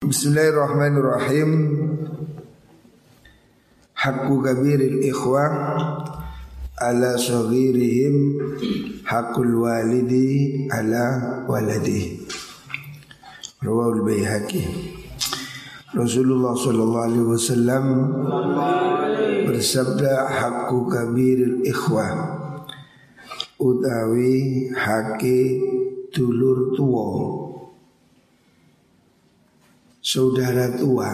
Bismillahirrahmanirrahim. Hakku kabiril ikhwah Ala saghirihim Hakul walidi ala waladi. Rawal Bayhaqi Rasulullah sallallahu alaihi wasallam bersabda hakku kabiril ikhwah utawi hake dulur tua saudara tua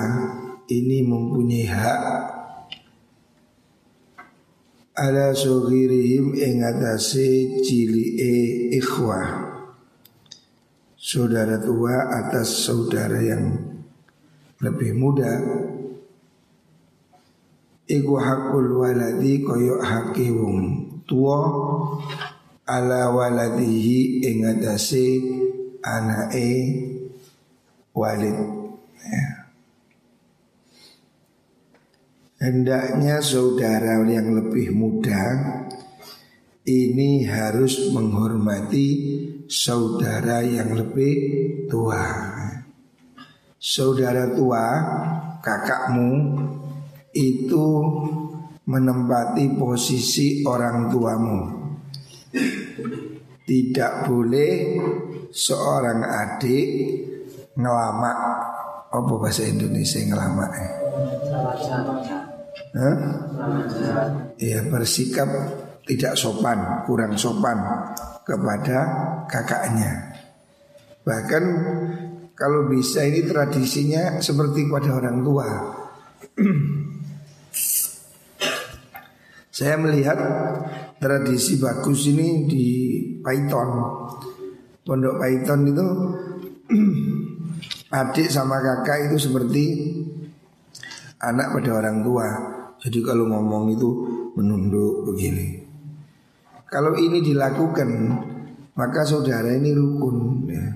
ini mempunyai hak. Ala sogirihim ing atase cilike ikhwah. Saudara tua atas saudara yang lebih muda. Iku hakul waladi koyo haki wong tua. Ala waladihi ing atase anake walid ya. Hendaknya saudara yang lebih muda ini harus menghormati saudara yang lebih tua saudara tua kakakmu itu menempati posisi orang tuamu. Tidak boleh seorang adik ngelamak apa bahasa Indonesia eh? Hah? Ya bersikap tidak sopan, kurang sopan kepada kakaknya. Bahkan kalau bisa ini tradisinya seperti pada orang tua. Saya melihat tradisi bagus ini di Python. Pondok Python itu adik sama kakak itu seperti anak pada orang tua. Jadi kalau ngomong itu menunduk begini. Kalau ini dilakukan maka saudara ini rukun ya.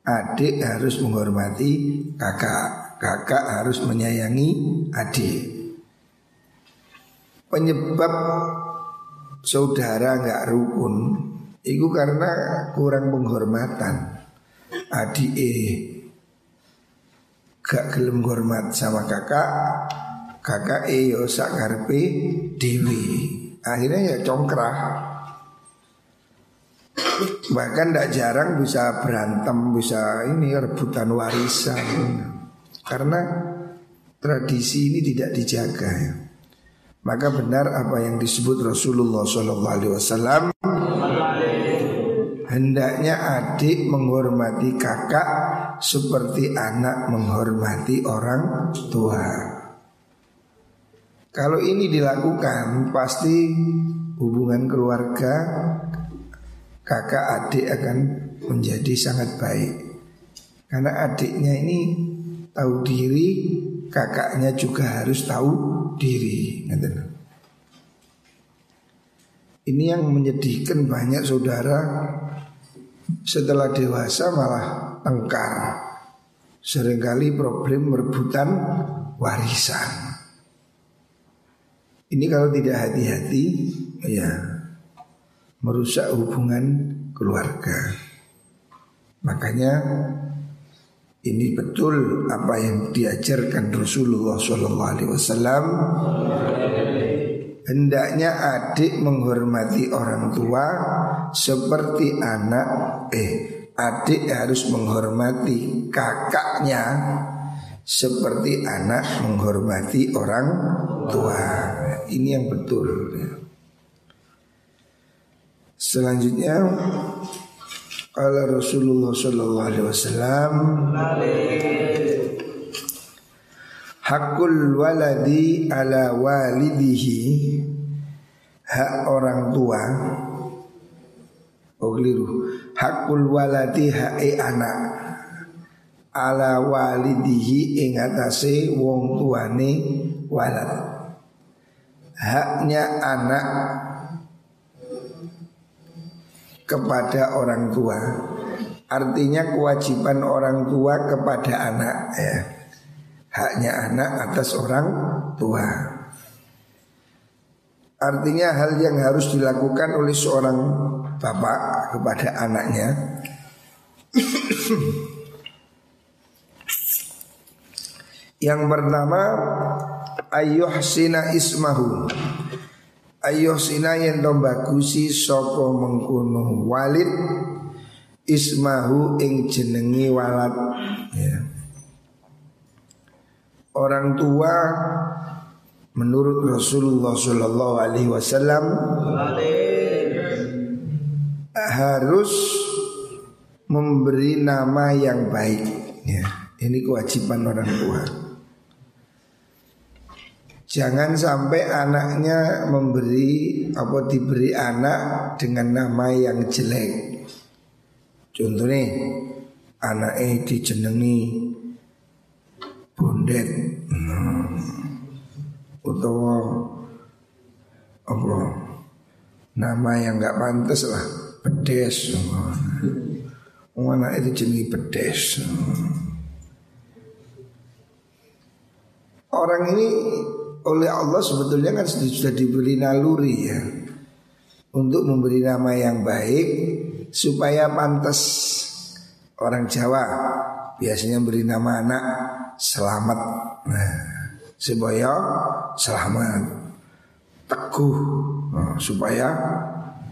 Adik harus menghormati kakak Kakak harus menyayangi adik Penyebab saudara nggak rukun Itu karena kurang penghormatan Adik e Gak gelem hormat sama kakak Kakak e yo sakarpe dewi. Akhirnya ya congkrah. Bahkan tidak jarang bisa berantem, bisa ini rebutan warisan. Karena tradisi ini tidak dijaga ya. Maka benar apa yang disebut Rasulullah SAW Hendaknya adik menghormati kakak seperti anak menghormati orang tua. Kalau ini dilakukan pasti hubungan keluarga kakak adik akan menjadi sangat baik. Karena adiknya ini tahu diri, kakaknya juga harus tahu diri. Ini yang menyedihkan banyak saudara setelah dewasa malah tengkar. Seringkali problem merebutan warisan. Ini kalau tidak hati-hati, ya merusak hubungan keluarga. Makanya ini betul apa yang diajarkan Rasulullah SAW. Hendaknya adik menghormati orang tua seperti anak. Eh, adik harus menghormati kakaknya seperti anak menghormati orang tua. Ini yang betul. Ya. Selanjutnya Kala Rasulullah Sallallahu Alaihi Wasallam Hakul waladi ala walidihi Hak orang tua Oh keliru Hakul waladi hae anak Ala walidihi ingatase wong tuane walad Haknya anak kepada orang tua. Artinya kewajiban orang tua kepada anak ya. Haknya anak atas orang tua. Artinya hal yang harus dilakukan oleh seorang bapak kepada anaknya. Yang pertama sina ismahu. Sina yang to bagusi sapa mengkono walid ismahu ing jenengi walad. Ya. Orang tua menurut Rasulullah Shallallahu Alaihi Wasallam harus memberi nama yang baik. Ya, ini kewajiban orang tua. Jangan sampai anaknya memberi apa diberi anak dengan nama yang jelek. Contohnya anaknya dijenengi bondet hmm. apa nama yang nggak pantas lah pedes. Anak itu jenengi pedes. Orang ini oleh Allah sebetulnya kan sudah diberi naluri ya untuk memberi nama yang baik supaya pantas orang Jawa biasanya beri nama anak selamat nah, supaya selamat teguh nah, supaya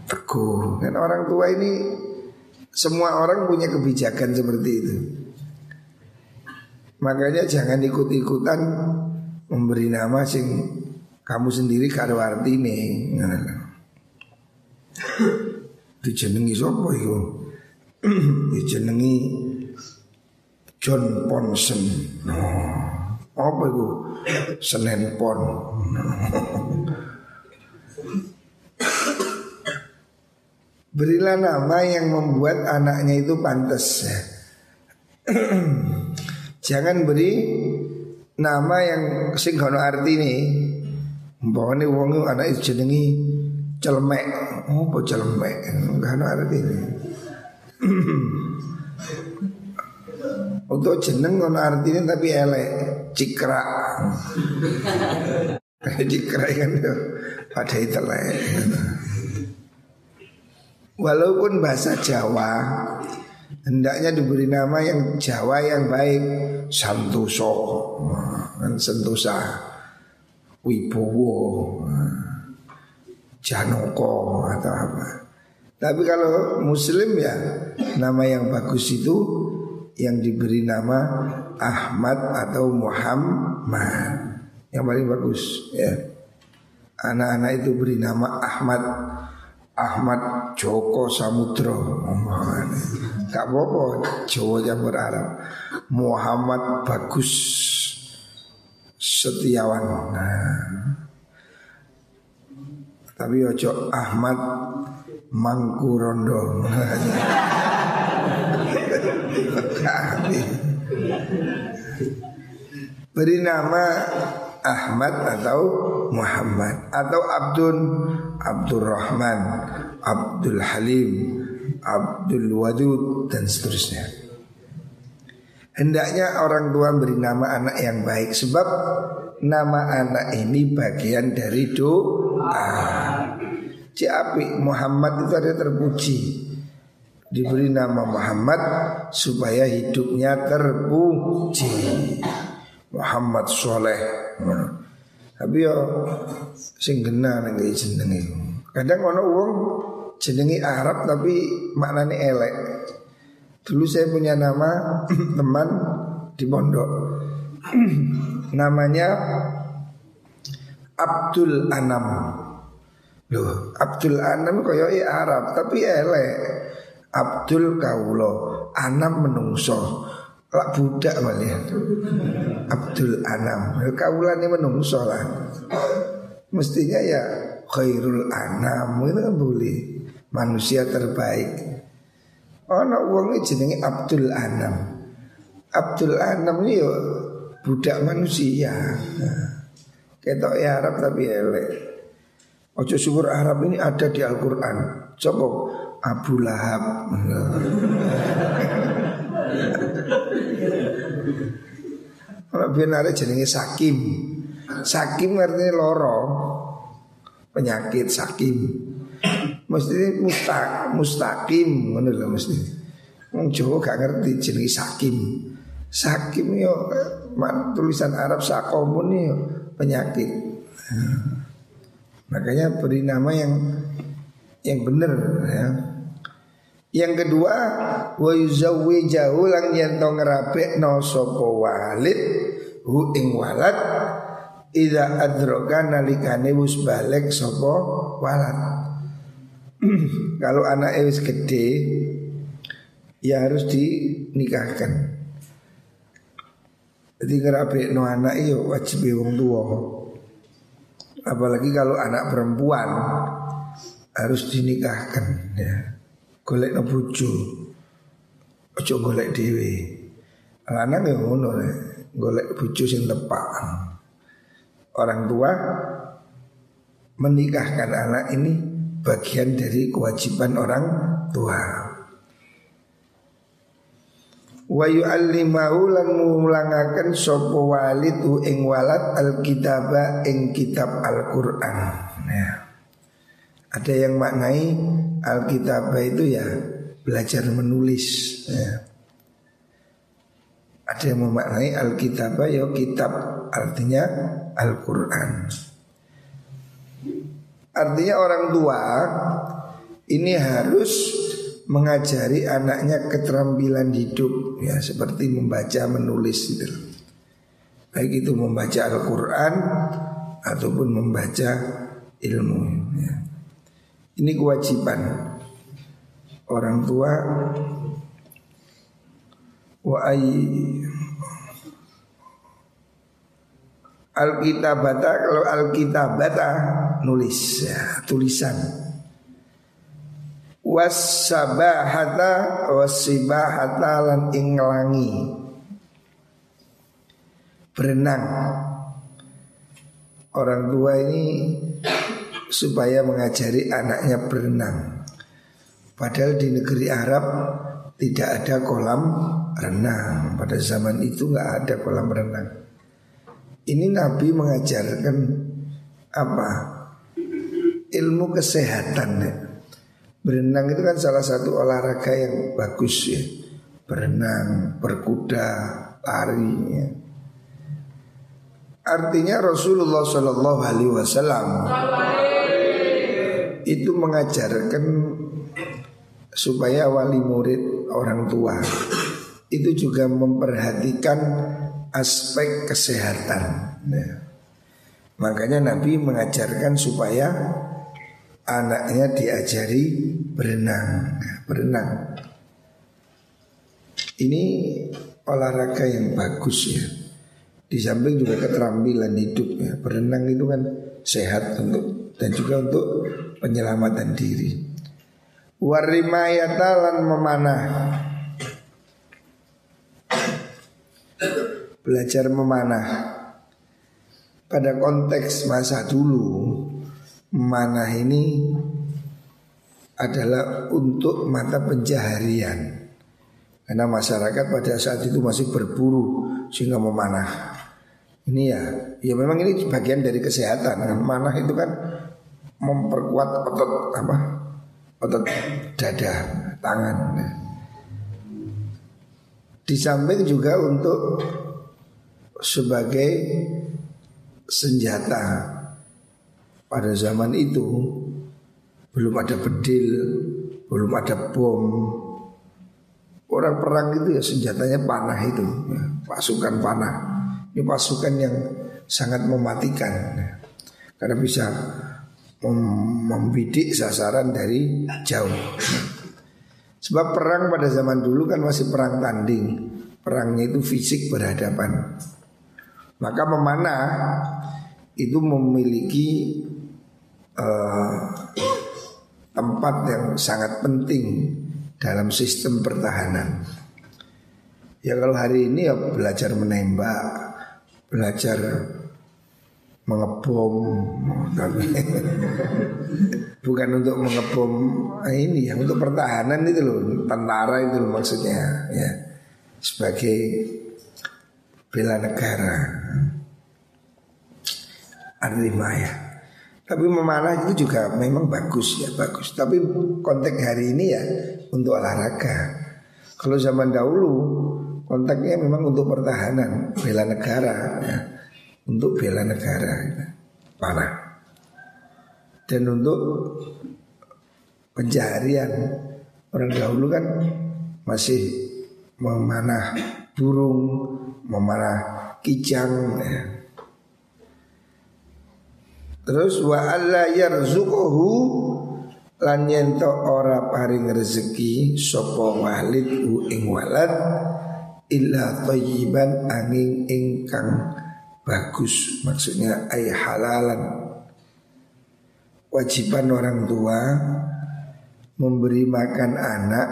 teguh kan orang tua ini semua orang punya kebijakan seperti itu makanya jangan ikut-ikutan memberi nama sing kamu sendiri karo artine. Dijenengi sapa iku? Dijenengi John Ponsen. Oh, apa itu? Senen Pon. Berilah nama yang membuat anaknya itu pantas. Jangan beri nama yang sing ono artine umpamane wong anak itu jenengi celemek. Oh apa celemek? Enggak ono artine untuk jeneng ono artine tapi elek. Cikra cikra kan pada itu Walaupun bahasa Jawa Hendaknya diberi nama yang Jawa yang baik. Santoso. Kan Sentosa. Wibowo. Janoko atau apa. Tapi kalau muslim ya Nama yang bagus itu Yang diberi nama Ahmad atau Muhammad. Yang paling bagus ya. Anak-anak itu beri nama Ahmad. Ahmad Joko Samudro Gak apa-apa Jawa campur Arab. Muhammad Bagus Setiawan. Nah. Tapi ojo Ahmad Mangkurondo. Beri nama Ahmad atau Muhammad atau Abdul Abdurrahman, Abdul Halim, Abdul Wadud dan seterusnya. Hendaknya orang tua beri nama anak yang baik sebab nama anak ini bagian dari doa. Ciapi Muhammad itu ada terpuji Diberi nama Muhammad supaya hidupnya terpuji Muhammad Soleh Tapi yo sing kena nang jenenge. Kadang ono wong jenenge Arab tapi maknanya elek. Dulu saya punya nama teman di pondok. Namanya Abdul Anam. Loh, Abdul Anam koyo Arab tapi elek. Abdul Kaulo, Anam menungso. Lak budak malah Abdul Anam. Kaulannya menungso lah. Mestinya ya Khairul Anam. Itu kan boleh. Manusia terbaik. Nak uangnya jenenge Abdul Anam. Abdul Anam ini ya Budak manusia. Nah, Ketok ya Arab tapi elek. Ojo syukur Arab ini ada di Al-Quran. Coba Abu Lahab Kalau ada jenenge sakim. Sakim artinya loro. Penyakit sakim. Mesti mustaq mustaqim ngono lho mesti. Wong Jawa gak ngerti jenenge sakim. Sakim yo tulisan Arab sakomun yo penyakit. Makanya beri nama yang yang benar ya. Yang kedua wa yuzawwijahu lang yen to ngrapekno sapa walid hu ing walad idza adroka nalikane wis balik sapa walad. Kalau anak wis gede ya harus dinikahkan. Jadi ngerapekno anak iyo wajib wong tua. Apalagi kalau anak perempuan harus dinikahkan ya golek no bojo. Ojo golek dhewe. Lanang ya ngono ya. golek bojo sing tepak. Orang tua menikahkan anak ini bagian dari kewajiban orang tua. Wa yu'allimahu lan mulangaken sapa walidu ing walad alkitaba ing kitab Al-Qur'an. Ya. Ada yang maknai Alkitab itu ya belajar menulis ya. Ada yang memaknai Alkitab ya kitab artinya Al-Quran Artinya orang tua ini harus mengajari anaknya keterampilan hidup ya seperti membaca menulis gitu. Baik itu membaca Al-Qur'an ataupun membaca ilmu ya. Ini kewajiban orang tua. Wa Alkitabata kalau alkitabata nulis ya, tulisan. Wasabahata wasibahata lan inglangi berenang. Orang tua ini supaya mengajari anaknya berenang. Padahal di negeri Arab tidak ada kolam renang. Pada zaman itu nggak ada kolam renang. Ini Nabi mengajarkan apa? Ilmu kesehatan. Berenang itu kan salah satu olahraga yang bagus ya. Berenang, berkuda, lari. Ya. Artinya Rasulullah Shallallahu Alaihi Wasallam itu mengajarkan supaya wali murid orang tua itu juga memperhatikan aspek kesehatan. Nah, makanya Nabi mengajarkan supaya anaknya diajari berenang, nah, berenang. Ini olahraga yang bagus ya. Di samping juga keterampilan hidup ya. Berenang itu kan sehat untuk dan juga untuk penyelamatan diri. Warimayatalan memanah. Belajar memanah. Pada konteks masa dulu memanah ini adalah untuk mata pencaharian. Karena masyarakat pada saat itu masih berburu sehingga memanah. Ini ya, ya memang ini bagian dari kesehatan. Manah itu kan memperkuat otot apa? Otot dada, tangan. Di samping juga untuk sebagai senjata pada zaman itu belum ada bedil, belum ada bom. Orang perang itu ya senjatanya panah itu, ya, pasukan panah. Ini pasukan yang sangat mematikan karena bisa membidik sasaran dari jauh. Sebab perang pada zaman dulu kan masih perang tanding, perangnya itu fisik berhadapan. Maka memanah itu memiliki uh, tempat yang sangat penting dalam sistem pertahanan. Ya kalau hari ini ya belajar menembak, belajar mengebom bukan untuk mengebom ah, ini ya untuk pertahanan itu loh tentara itu loh maksudnya ya. Sebagai bela negara. Artinya ya. Tapi memanah itu juga memang bagus ya bagus. Tapi konteks hari ini ya untuk olahraga. Kalau zaman dahulu Kontaknya memang untuk pertahanan, bela negara, ya. Untuk bela negara, ya. panah. Dan untuk pencarian orang dahulu kan masih memanah burung, memanah kijang. Ya. Terus wa alla yarzuquhu lan yento ora paring rezeki sapa walid ing walad illa thayyiban angin ingkang bagus maksudnya ay halalan wajiban orang tua memberi makan anak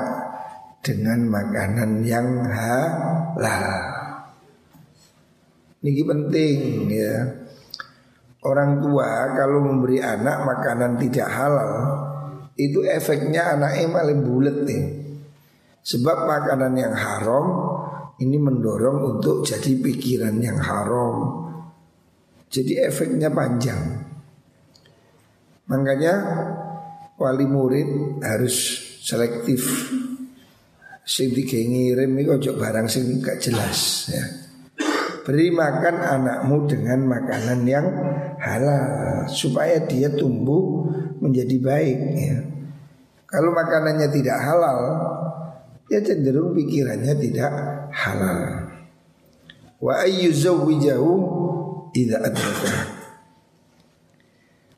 dengan makanan yang halal. Ini penting ya. Orang tua kalau memberi anak makanan tidak halal itu efeknya anaknya malah bulat nih. Sebab makanan yang haram ini mendorong untuk jadi pikiran yang haram. Jadi efeknya panjang. Makanya wali murid harus selektif. Sing ngirim itu ojo barang sing gak jelas ya. Beri makan anakmu dengan makanan yang halal supaya dia tumbuh menjadi baik ya. Kalau makanannya tidak halal, ya cenderung pikirannya tidak halal. Wa ayyuzawwijahu idza adraka.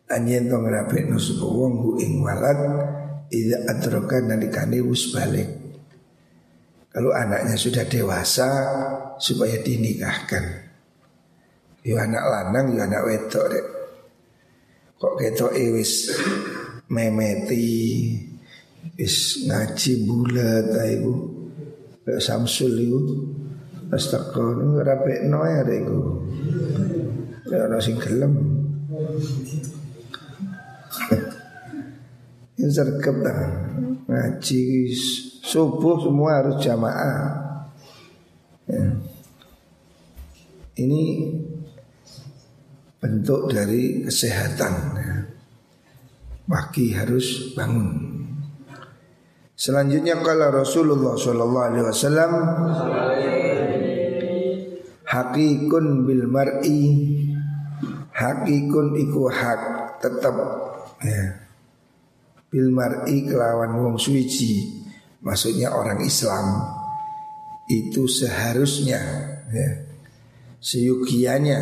Anyen to ngrapekno sapa wong hu ing walad idza adraka nalikane wis balik. Kalau anaknya sudah dewasa supaya dinikahkan. Yo anak lanang yo anak wedok dek. Kok ketok wis memeti Is ngaji bulat Kayak Samsul itu Astagfirullah nu rapek no ya iku Ya ada sing gelem. Ini sergap dah Ngaji subuh semua harus jamaah. Ya. Ini bentuk dari kesehatan ya. Pagi harus bangun. Selanjutnya kala Rasulullah sallallahu alaihi wasallam Hakikun bil mar'i Hakikun iku hak tetap ya. Bil mar'i kelawan wong suci Maksudnya orang Islam Itu seharusnya ya. Seyukianya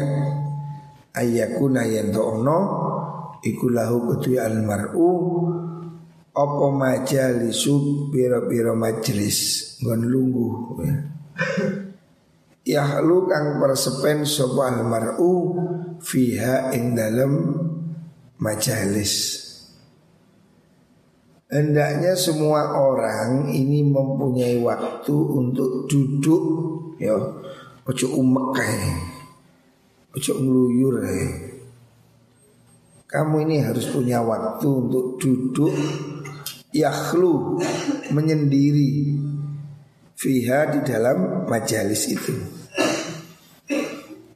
Ayakuna yanto'ono Iku lahu al mar'u apa majalisu piro-piro majelis ngon lunggu ya. Yahlu kang persepen sapa almar'u fiha ing dalam majalis. Hendaknya semua orang ini mempunyai waktu untuk duduk ya ojo umek kae. Ojo ngluyur kae. Kamu ini harus punya waktu untuk duduk yakhlu menyendiri fiha di dalam majalis itu.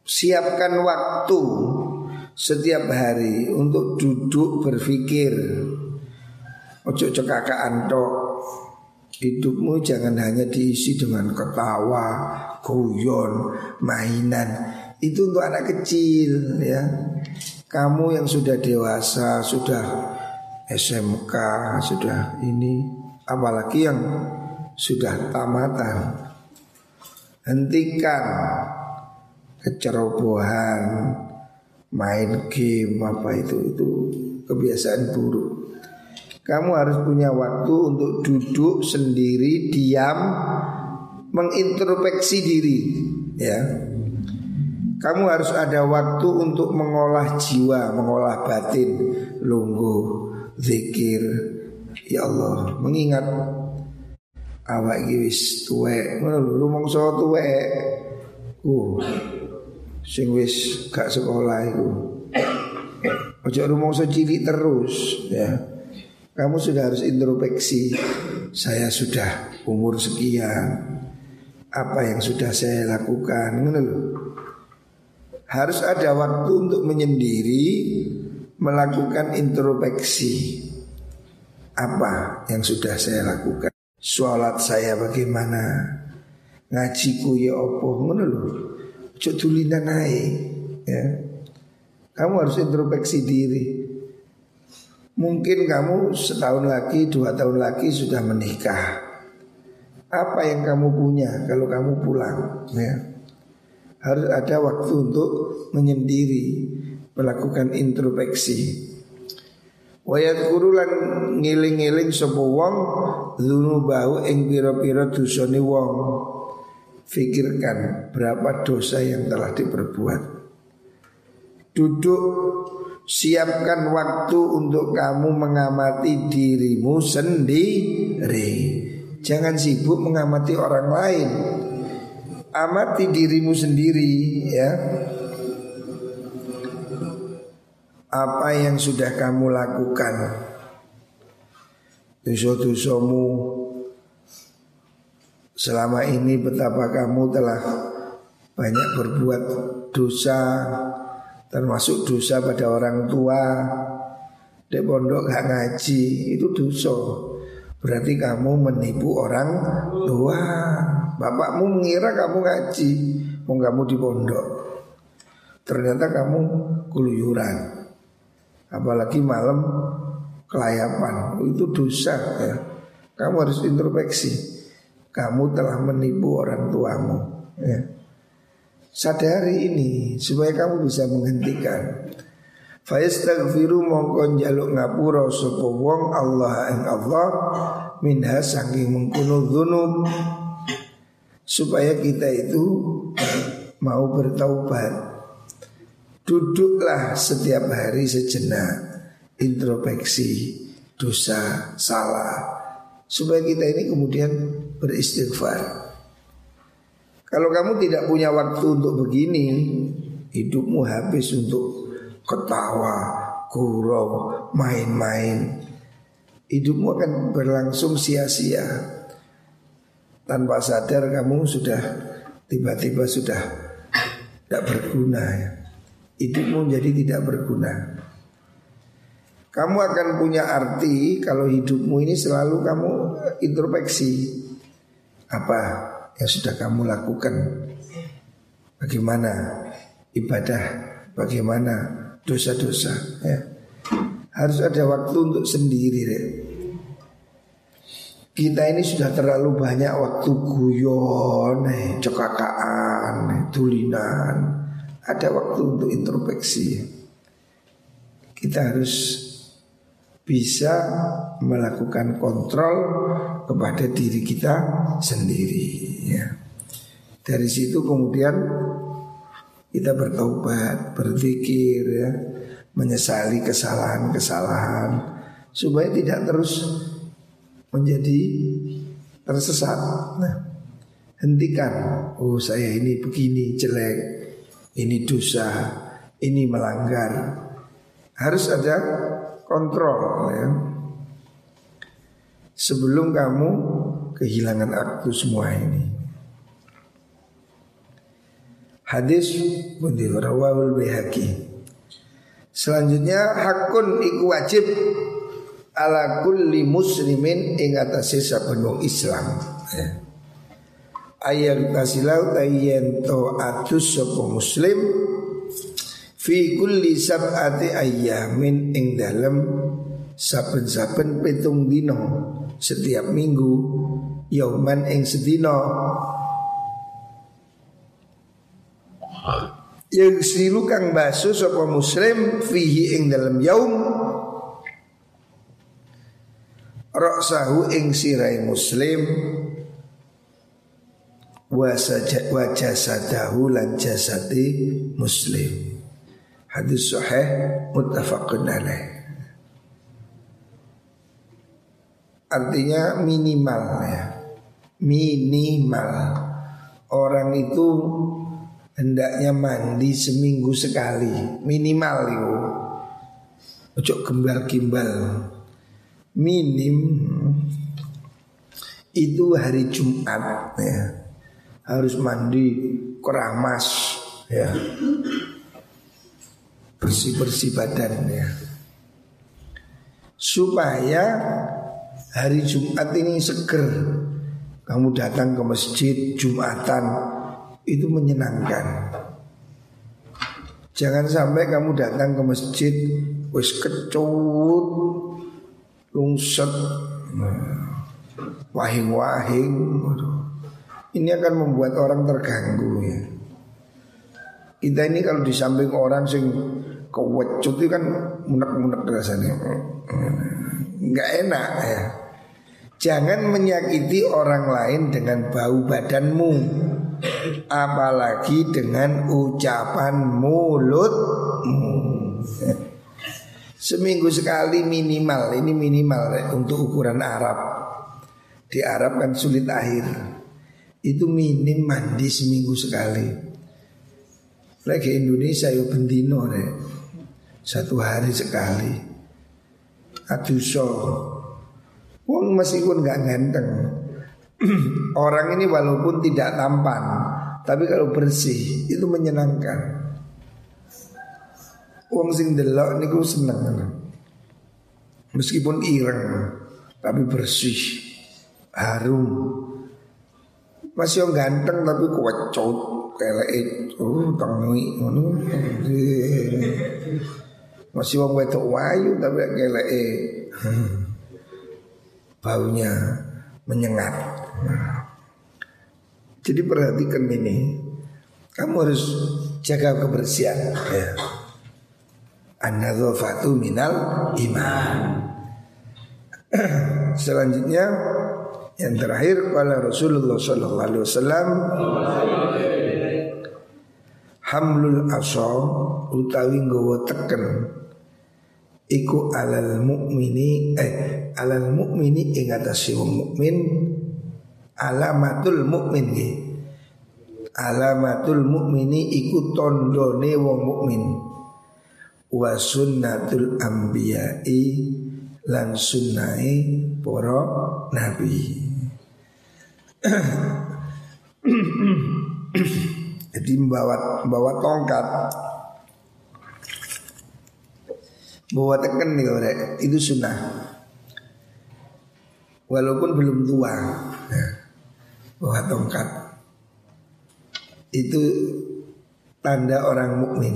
Siapkan waktu setiap hari untuk duduk berpikir. Ojo cekakaan tok. Hidupmu jangan hanya diisi dengan ketawa, guyon, mainan. Itu untuk anak kecil ya. Kamu yang sudah dewasa, sudah SMK sudah ini apalagi yang sudah tamatan. Hentikan kecerobohan main game apa itu itu kebiasaan buruk. Kamu harus punya waktu untuk duduk sendiri diam mengintrospeksi diri ya. Kamu harus ada waktu untuk mengolah jiwa mengolah batin lungguh zikir. Ya Allah mengingat awak iki wis tuwek. Ngono lho rumangsa tuwek. Uh sing wis gak sekolah iku. Ojo rumangsa cilik terus ya. Kamu sudah harus introspeksi. Saya sudah umur sekian. Apa yang sudah saya lakukan? Ngono lho. Harus ada waktu untuk menyendiri melakukan introspeksi. Apa yang sudah saya lakukan. Sholat saya bagaimana, ngaji ku ya apa ngono lho. Ojo dulinan ya. Kamu harus introspeksi diri. Mungkin kamu setahun lagi, dua tahun lagi sudah menikah. Apa yang kamu punya kalau kamu pulang? Ya. Harus ada waktu untuk menyendiri, melakukan introspeksi. Wayat kurulan ngiling-ngiling sapa wong dzunubahu ing pira-pira dosane wong. Fikirkan berapa dosa yang telah diperbuat. Duduk siapkan waktu untuk kamu mengamati dirimu sendiri. Jangan sibuk mengamati orang lain. Amati dirimu sendiri ya. Apa yang sudah kamu lakukan? Dosa-dosamu Selama ini betapa kamu telah banyak berbuat dosa termasuk dosa pada orang tua. Di pondok gak ngaji itu dosa. Berarti kamu menipu orang tua. Bapakmu mengira kamu ngaji mau kamu di pondok. Ternyata kamu keluyuran apalagi malam kelayapan. Itu dosa ya. Kamu harus introspeksi. Kamu telah menipu orang tuamu ya. Sadari ini supaya kamu bisa menghentikan. Fayastaghfiru mongko njaluk ngapura sapa wong Allah ing Allah minha saking mengkuno dzunub. Supaya kita itu mau bertaubat. Duduklah setiap hari sejenak introspeksi dosa salah supaya kita ini kemudian beristighfar. Kalau kamu tidak punya waktu untuk begini, hidupmu habis untuk ketawa, gurau, main-main. Hidupmu akan berlangsung sia-sia. Tanpa sadar kamu sudah tiba-tiba sudah tidak berguna ya. Hidupmu jadi tidak berguna. Kamu akan punya arti kalau hidupmu ini selalu kamu introspeksi. Apa yang sudah kamu lakukan Bagaimana ibadah Bagaimana dosa-dosa ya. Harus ada waktu untuk sendiri deh. Kita ini sudah terlalu banyak waktu guyon, eh, cekakaan, eh, tulinan Ada waktu untuk introspeksi Kita harus bisa melakukan kontrol kepada diri kita sendiri ya. Dari situ kemudian kita bertobat, berzikir ya, menyesali kesalahan-kesalahan supaya tidak terus menjadi tersesat. Nah, hentikan. Oh, saya ini begini jelek, ini dosa, ini melanggar. Harus ada kontrol ya. Sebelum kamu kehilangan aktu semua ini. Hadis Bundi Rawahul Bihaqi Selanjutnya hakun iku wajib ala kulli muslimin ing atase saben Islam ya. Ayat kasilau tayen to atus sapa muslim fi kulli sab'ati ayyamin ing dalem saben-saben pitung dino setiap minggu yauman ing sedina. Yang silu kang basu sapa muslim fihi ing dalam yaum Roksahu ing sirai muslim wajah sadahu lan jasadi muslim Hadis sahih muttafaqun alaih. Artinya minimal ya. Minimal. Orang itu hendaknya mandi seminggu sekali, minimal itu. Ojo gimbal-gimbal. Minim itu hari Jumat ya. Harus mandi keramas ya. Bersih-bersih badan ya. Supaya hari Jumat ini seger. Kamu datang ke masjid Jumatan Itu menyenangkan. Jangan sampai kamu datang ke masjid Wis kecut Lungset Wahing-wahing Ini akan membuat orang terganggu ya. Kita ini kalau di samping orang sing kewecut itu kan munek-munek rasanya. Nggak enak ya. Jangan menyakiti orang lain dengan bau badanmu. Apalagi dengan ucapan mulutmu. Seminggu sekali minimal Ini minimal ya, untuk ukuran Arab. Di Arab kan sulit akhir Itu minim mandi seminggu sekali. Lagi Indonesia yo bendino deh Satu hari sekali. Aduh so. Wong meskipun nggak ganteng Orang ini walaupun tidak tampan Tapi kalau bersih itu menyenangkan. Wong sing delok niku seneng. Meskipun ireng Tapi bersih Harum Masih yang ganteng tapi kuat Kelek Oh tangi Masih wong wedok wayu tapi kelek baunya menyengat. Jadi perhatikan ini, kamu harus jaga kebersihan. Ya. An-nadzafatu minal iman. Selanjutnya yang terakhir pada Rasulullah sallallahu alaihi wasallam hamlul asa utawi nggawa teken iku alal mukmini eh alal mukmini ing atase wong mukmin alamatul mukmin alamatul mukmini iku tandane wong mukmin wa sunnatul anbiya'i lan sunnahe para nabi. Jadi membawa bawa tongkat. Bawa tekan nih orek itu sunnah. Walaupun belum tua, ya, bawa tongkat. Itu tanda orang mukmin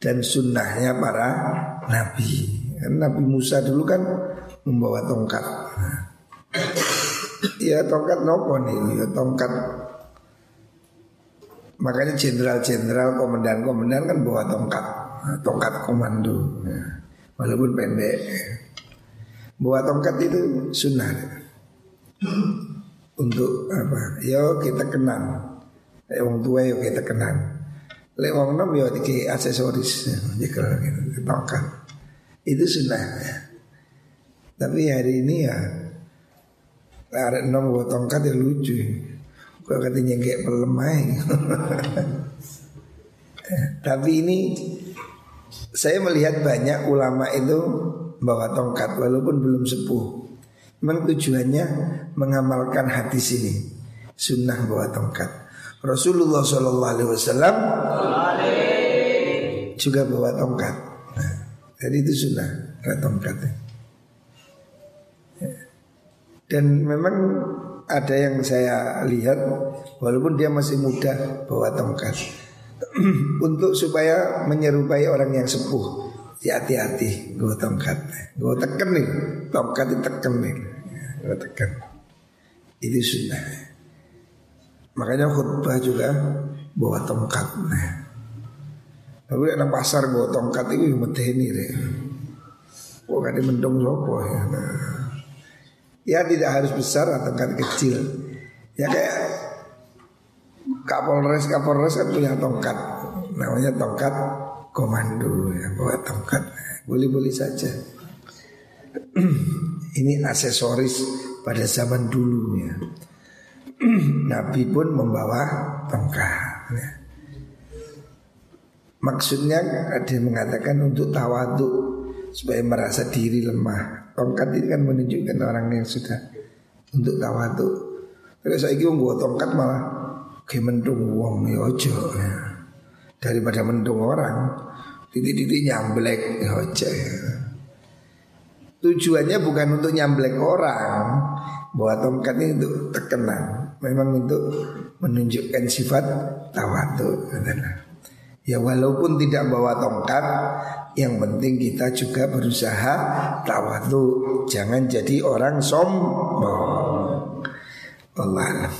dan sunnahnya para nabi. Nabi Musa dulu kan membawa tongkat. Ya tongkat nopo nih, ya tongkat. Makanya jenderal-jenderal, komandan-komandan kan bawa tongkat. Tongkat komando ya. walaupun pendek. Bawa tongkat itu sunnah. Untuk apa? Yo kita kenal lek wong tua yo kita kenal lek wong nom yo diki aksesoris jika gitu, tongkat. Itu sunnah ya. Tapi hari ini ya ada nom bawa tongkat ya lucu Kau katanya kayak pelemah Tapi ini saya melihat banyak ulama itu bawa tongkat walaupun belum sepuh. Memang tujuannya mengamalkan hadis ini. Sunnah bawa tongkat. Rasulullah Wasallam juga bawa tongkat. Nah, jadi itu sunnah bawa tongkat. Dan memang ada yang saya lihat walaupun dia masih muda bawa tongkat untuk supaya menyerupai orang yang sepuh. Ya hati-hati, gue tongkat, gue tekan nih, tongkat ditekan nih, gue tekan. Itu sunnah. Makanya khutbah juga bawa tongkat. Nah. Tapi ada pasar bawa tongkat itu yang ini deh. Wah kan mendung sopo ya. Nah. Ya tidak harus besar atau tongkat kecil. Ya kayak Kapolres Kapolres kan punya tongkat. Namanya tongkat komando ya bawa tongkat. Boleh-boleh saja. Ini aksesoris pada zaman dulu ya. Nabi pun membawa tongkat ya. Maksudnya ada yang mengatakan untuk tawadu supaya merasa diri lemah. Tongkat ini kan menunjukkan orang yang sudah untuk tawadu. Kalau saya ingin buat tongkat malah Kayak mendung wong ya ojo ya. Daripada mendung orang Titik-titik nyamblek ya ojo ya. tujuannya bukan untuk nyamblek orang Bawa tongkat ini untuk terkenal Memang untuk menunjukkan sifat tawadu Ya walaupun tidak bawa tongkat Yang penting kita juga berusaha tawadu. Jangan jadi orang sombong. Allah